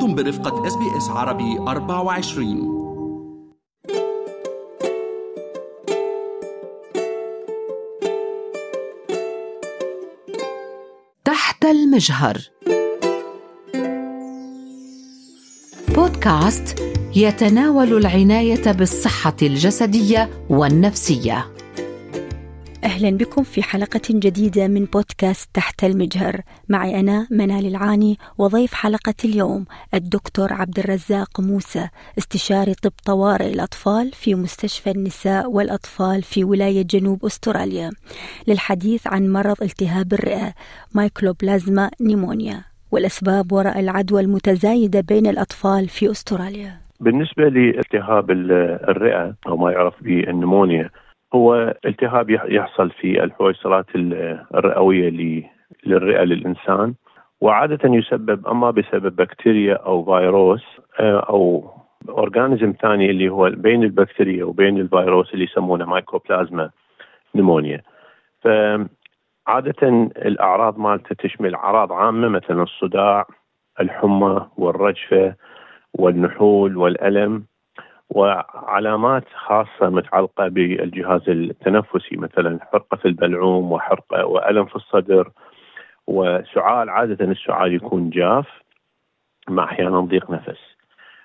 أنتم برفقة SBS عربي 24 تحت المجهر. بودكاست يتناول العناية بالصحة الجسدية والنفسية. أهلا بكم في حلقة جديدة من بودكاست تحت المجهر. معي أنا منال العاني وضيف حلقة اليوم الدكتور عبد الرزاق موسى استشاري طب طوارئ الأطفال في مستشفى النساء والأطفال في ولاية جنوب أستراليا. للحديث عن مرض التهاب الرئة مايكلوبلازما نيمونيا والأسباب وراء العدوى المتزايدة بين الأطفال في أستراليا. بالنسبة لالتهاب الرئة أو ما يعرف بالنمونيا هو التهاب يحصل في الحويصلات الرئوية للرئة للإنسان وعادة يسبب أما بسبب بكتيريا أو فيروس آه، أو organism ثاني اللي هو بين البكتيريا وبين الفيروس اللي يسمونه mycoplasma pneumonia فعادة الأعراض مالته تشمل أعراض عامة مثلا الصداع الحمى والرجفة والنحول والألم وعلامات خاصة متعلقة بالجهاز التنفسي مثلا حرقة في البلعوم وحرقة وألم في الصدر. وسعال عادة السعال يكون جاف مع أحيانا ضيق نفس.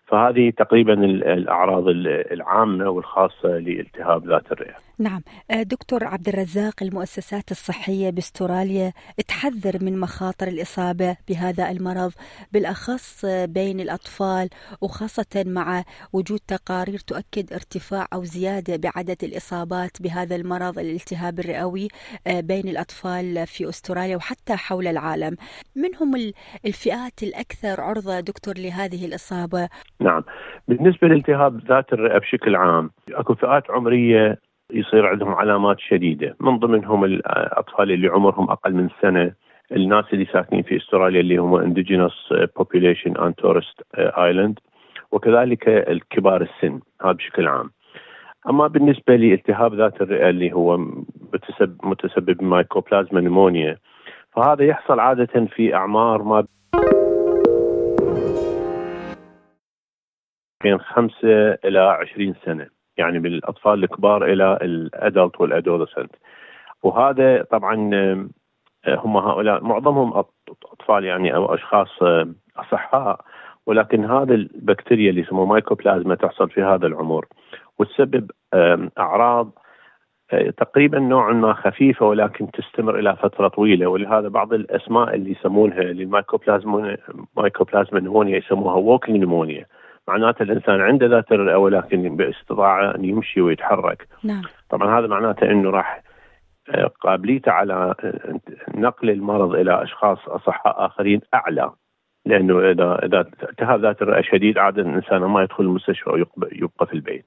فهذه تقريبا الأعراض العامة والخاصة لالتهاب ذات الرئة. نعم، آه، دكتور عبد الرزاق المؤسسات الصحية بأستراليا تحذر من مخاطر الإصابة بهذا المرض بالأخص بين الأطفال وخاصة مع وجود تقارير تؤكد ارتفاع أو زيادة بعدد الإصابات بهذا المرض الالتهاب الرئوي آه، بين الأطفال في أستراليا وحتى حول العالم. من هم الفئات الأكثر عرضة دكتور لهذه الإصابة؟ نعم. بالنسبة لالتهاب ذات الرئة بشكل عام أكو فئات عمرية يصير عندهم علامات شديدة. من ضمنهم الأطفال اللي عمرهم أقل من سنة الناس اللي ساكنين في أستراليا اللي هم indigenous population on tourist island وكذلك الكبار السن هذا بشكل عام. أما بالنسبة لالتهاب ذات الرئة اللي هو متسبب متسبب بمايكوبلازما نمونيا فهذا يحصل عادة في أعمار ما بين خمسة إلى عشرين سنة يعني من الأطفال الكبار إلى الأدلت والأدولسنت وهذا طبعا هم هؤلاء معظمهم أطفال يعني أو أشخاص أصحاء. ولكن هذا البكتيريا اللي يسموها مايكوبلازما تحصل في هذا العمر. وتسبب أعراض تقريبا نوعا ما خفيفة ولكن تستمر إلى فترة طويلة. ولهذا بعض الأسماء اللي يسمونها لل mycoplasma mycoplasma pneumonia يسموها walking pneumonia معناته الإنسان عنده ذات الرئة ولكن باستطاعة أن يمشي ويتحرك. نعم. طبعا هذا معناته إنه راح آه، قابليته على آه، نقل المرض إلى أشخاص اصحاء آخرين أعلى لأنه إذا إذا التهاب ذات الرئة شديد عادة الإنسان ما يدخل المستشفى ويبقى في البيت.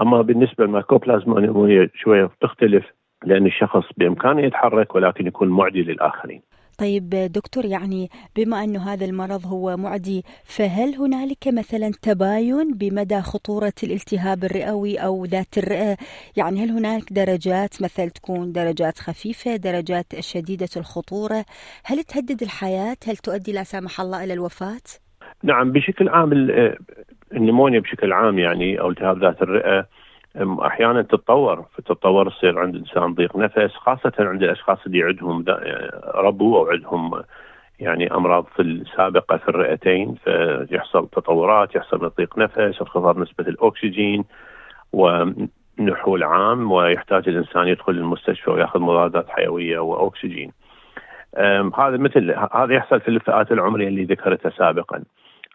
أما بالنسبة للمايكوبلازما نمونيا شوية تختلف لأن الشخص بإمكانه يتحرك ولكن يكون معدي للآخرين. طيب دكتور يعني بما أنه هذا المرض هو معدي فهل هنالك مثلا تباين بمدى خطورة الالتهاب الرئوي أو ذات الرئة؟ يعني هل هناك درجات مثل تكون درجات خفيفة درجات شديدة الخطورة؟ هل تهدد الحياة؟ هل تؤدي لا سمح الله إلى الوفاة؟ نعم بشكل عام النمونيا بشكل عام يعني أو التهاب ذات الرئة أحيانا تتطور فتتطور تصير عند الإنسان ضيق نفس خاصة عند الأشخاص اللي عندهم ربو أو عندهم يعني أمراض في السابقة في الرئتين فيحصل تطورات يحصل ضيق نفس انخفاض نسبة الأكسجين ونحول عام ويحتاج الإنسان يدخل المستشفى ويأخذ مضادات حيوية وأكسجين. هذا مثل هذا يحصل في الفئات العمرية اللي ذكرتها سابقا.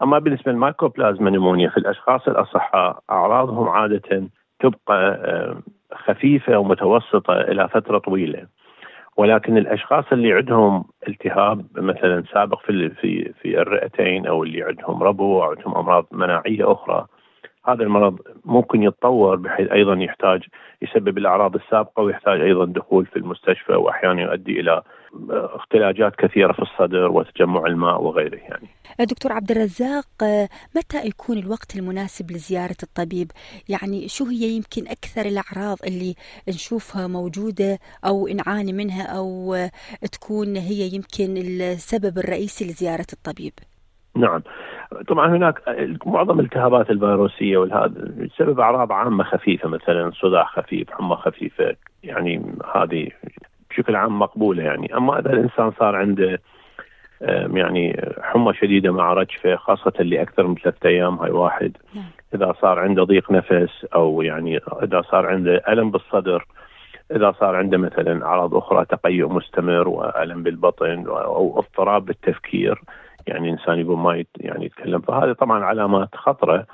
أما بالنسبة للمايكوبلازما نمونيا في الأشخاص الأصحاء أعراضهم عادة تبقى آه، خفيفة ومتوسطة إلى فترة طويلة. ولكن الأشخاص اللي عندهم التهاب مثلا سابق في في في الرئتين أو اللي عندهم ربو أو عندهم أمراض مناعية أخرى هذا المرض ممكن يتطور بحيث أيضا يحتاج يسبب الأعراض السابقة ويحتاج أيضا دخول في المستشفى واحيانا يؤدي إلى اختلاجات كثيرة في الصدر وتجمع الماء وغيره يعني. دكتور عبد الرزاق متى يكون الوقت المناسب لزيارة الطبيب؟ يعني شو هي يمكن أكثر الأعراض اللي نشوفها موجودة أو نعاني منها أو تكون هي يمكن السبب الرئيسي لزيارة الطبيب؟ نعم طبعا هناك معظم الالتهابات الفيروسية والهذا تسبب أعراض عامة خفيفة مثلا صداع خفيف حمى خفيفة يعني هذه بشكل عام مقبولة يعني. أما إذا الإنسان صار عنده يعني حمى شديدة مع رجفة خاصة اللي أكثر من ثلاثة أيام هاي واحد. نعم. إذا صار عنده ضيق نفس أو يعني إذا صار عنده ألم بالصدر إذا صار عنده مثلا أعراض أخرى تقيؤ مستمر وألم بالبطن أو اضطراب بالتفكير يعني إنسان يقول ما يعني يتكلم. فهذه طبعا علامات خطرة.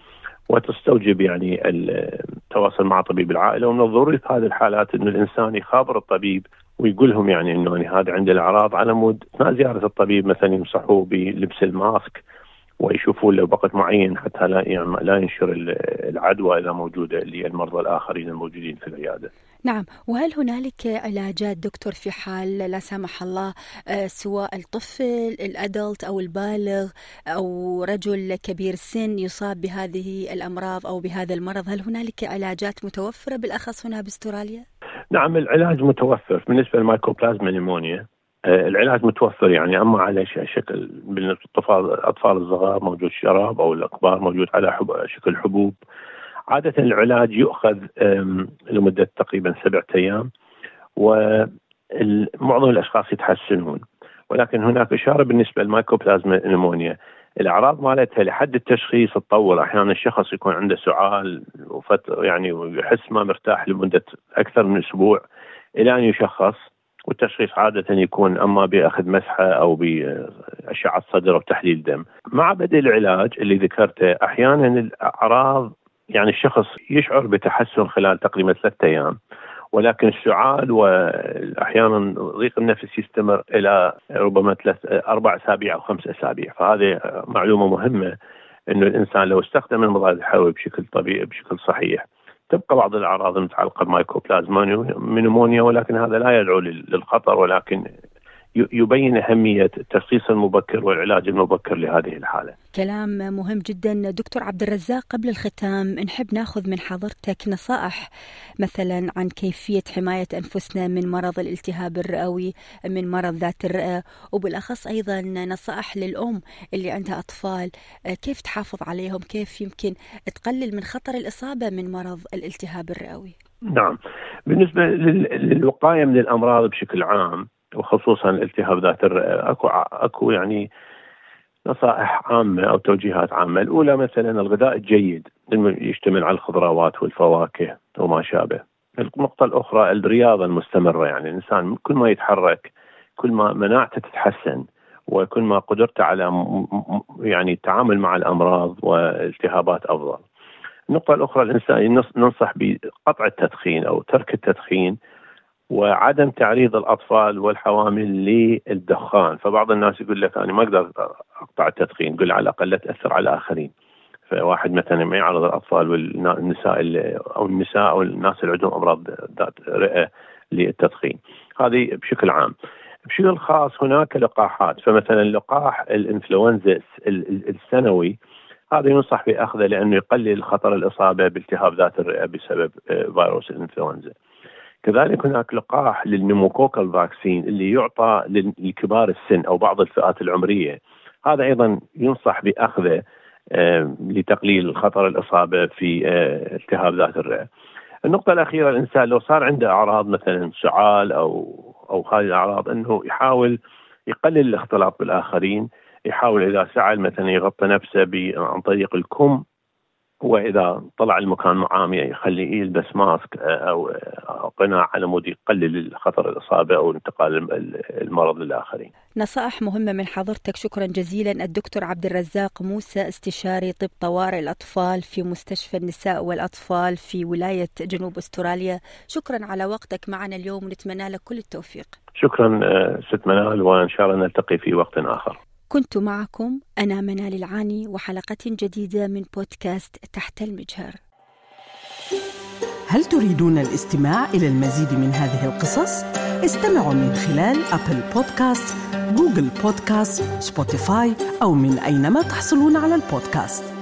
وتستوجب يعني التواصل مع طبيب العائلة. ومن الضروري في هذه الحالات إنه الإنسان يخابر الطبيب ويقول لهم يعني إنه هذا عنده الأعراض على مود اثناء زيارة الطبيب مثلا ينصحوه بلبس الماسك ويشوفوا له وقت معين حتى لا يعني لا ينشر العدوى إذا موجودة للمرضى الآخرين الموجودين في العيادة. نعم وهل هنالك علاجات دكتور في حال لا سمح الله آه، سواء الطفل ال adult أو البالغ أو رجل كبير السن يصاب بهذه الأمراض أو بهذا المرض هل هنالك علاجات متوفرة بالأخص هنا بأستراليا؟ نعم العلاج متوفر بالنسبة لل mycoplasma pneumonia العلاج متوفر يعني أما على شكل بالنسبة للاطفال الصغار موجود شراب أو الأكبار موجود على حب شكل حبوب. عادة العلاج يؤخذ لمدة تقريبا سبعة أيام ومعظم الأشخاص يتحسنون. ولكن هناك إشارة بالنسبة للمايكوبلازما نمونيا الأعراض مالتها لحد التشخيص تطول أحيانا الشخص يكون عنده سعال وفترة يعني ويحس ما مرتاح لمدة أكثر من أسبوع. إلى أن يشخص والتشخيص عادة يكون أما بأخذ مسحة أو بأشعة صدر أو تحليل دم. مع بدء العلاج اللي ذكرته أحيانا الأعراض يعني الشخص يشعر بتحسن خلال تقريبا ثلاثة أيام. ولكن السعال واحيانا ضيق النفس يستمر إلى ربما ثلاث أربع أسابيع أو خمس أسابيع. فهذه معلومة مهمة إنه الإنسان لو استخدم المضاد الحيوي بشكل طبيعي بشكل صحيح بعض الأعراض المتعلقه بمايكوبلازما نمونيا ولكن هذا لا يدعو للخطر ولكن يبين أهمية التشخيص المبكر والعلاج المبكر لهذه الحالة. كلام مهم جدا. دكتور عبد الرزاق قبل الختام نحب ناخذ من حضرتك نصائح مثلا عن كيفية حماية أنفسنا من مرض الالتهاب الرئوي من مرض ذات الرئة وبالأخص أيضا نصائح للأم اللي عندها أطفال. كيف تحافظ عليهم؟ كيف يمكن تقلل من خطر الإصابة من مرض الالتهاب الرئوي؟ نعم. بالنسبة للوقاية من الأمراض بشكل عام وخصوصا الالتهاب ذات الرئه أكو أكو يعني نصائح عامة أو توجيهات عامة، الأولى مثلا الغذاء الجيد يشتمل على الخضروات والفواكه وما شابه. النقطة الأخرى الرياضة المستمرة يعني الإنسان كل ما يتحرك كل ما مناعته تتحسن وكل ما قدرته على يعني التعامل مع الأمراض والالتهابات أفضل. النقطة الأخرى الإنسان ننصح بقطع التدخين أو ترك التدخين وعدم تعريض الأطفال والحوامل للدخان. فبعض الناس يقول لك أنا ما أقدر أقطع التدخين يقول على الأقل لا تأثر على الآخرين. فواحد مثلا ما يعرض الأطفال والنساء أو النساء أو الناس اللي عندهم أمراض ذات رئة للتدخين. هذه بشكل عام. بشكل خاص هناك لقاحات. فمثلا لقاح الإنفلونزا السنوي هذا ينصح بأخذه لأنه يقلل خطر الإصابة بالتهاب ذات الرئة بسبب آه، فيروس الإنفلونزا. كذلك هناك لقاح للنيموكوكال فاكسين اللي يعطى لكبار السن أو بعض الفئات العمرية هذا أيضا ينصح بأخذه لتقليل خطر الإصابة في آه، التهاب ذات الرئة. النقطة الأخيرة الإنسان لو صار عنده أعراض مثلا سعال أو أو هذه الأعراض إنه يحاول يقلل الاختلاط بالآخرين يحاول إذا سعل مثلا يغطي نفسه عن طريق الكم واذا طلع المكان معامي يخليه يلبس ماسك آه، أو قناع على مود يقلل خطر الإصابة أو انتقال المرض للآخرين. نصائح مهمة من حضرتك شكرا جزيلا الدكتور عبد الرزاق موسى استشاري طب طوارئ الأطفال في مستشفى النساء والأطفال في ولاية جنوب أستراليا، شكرا على وقتك معنا اليوم ونتمنى لك كل التوفيق. شكرا آه، ست منال وإن شاء الله نلتقي في وقت آخر. كنت معكم أنا منال العاني وحلقة جديدة من بودكاست تحت المجهر هل تريدون الاستماع إلى المزيد من هذه القصص؟ استمعوا من خلال Apple Podcast، Google Podcast، Spotify أو من أينما تحصلون على البودكاست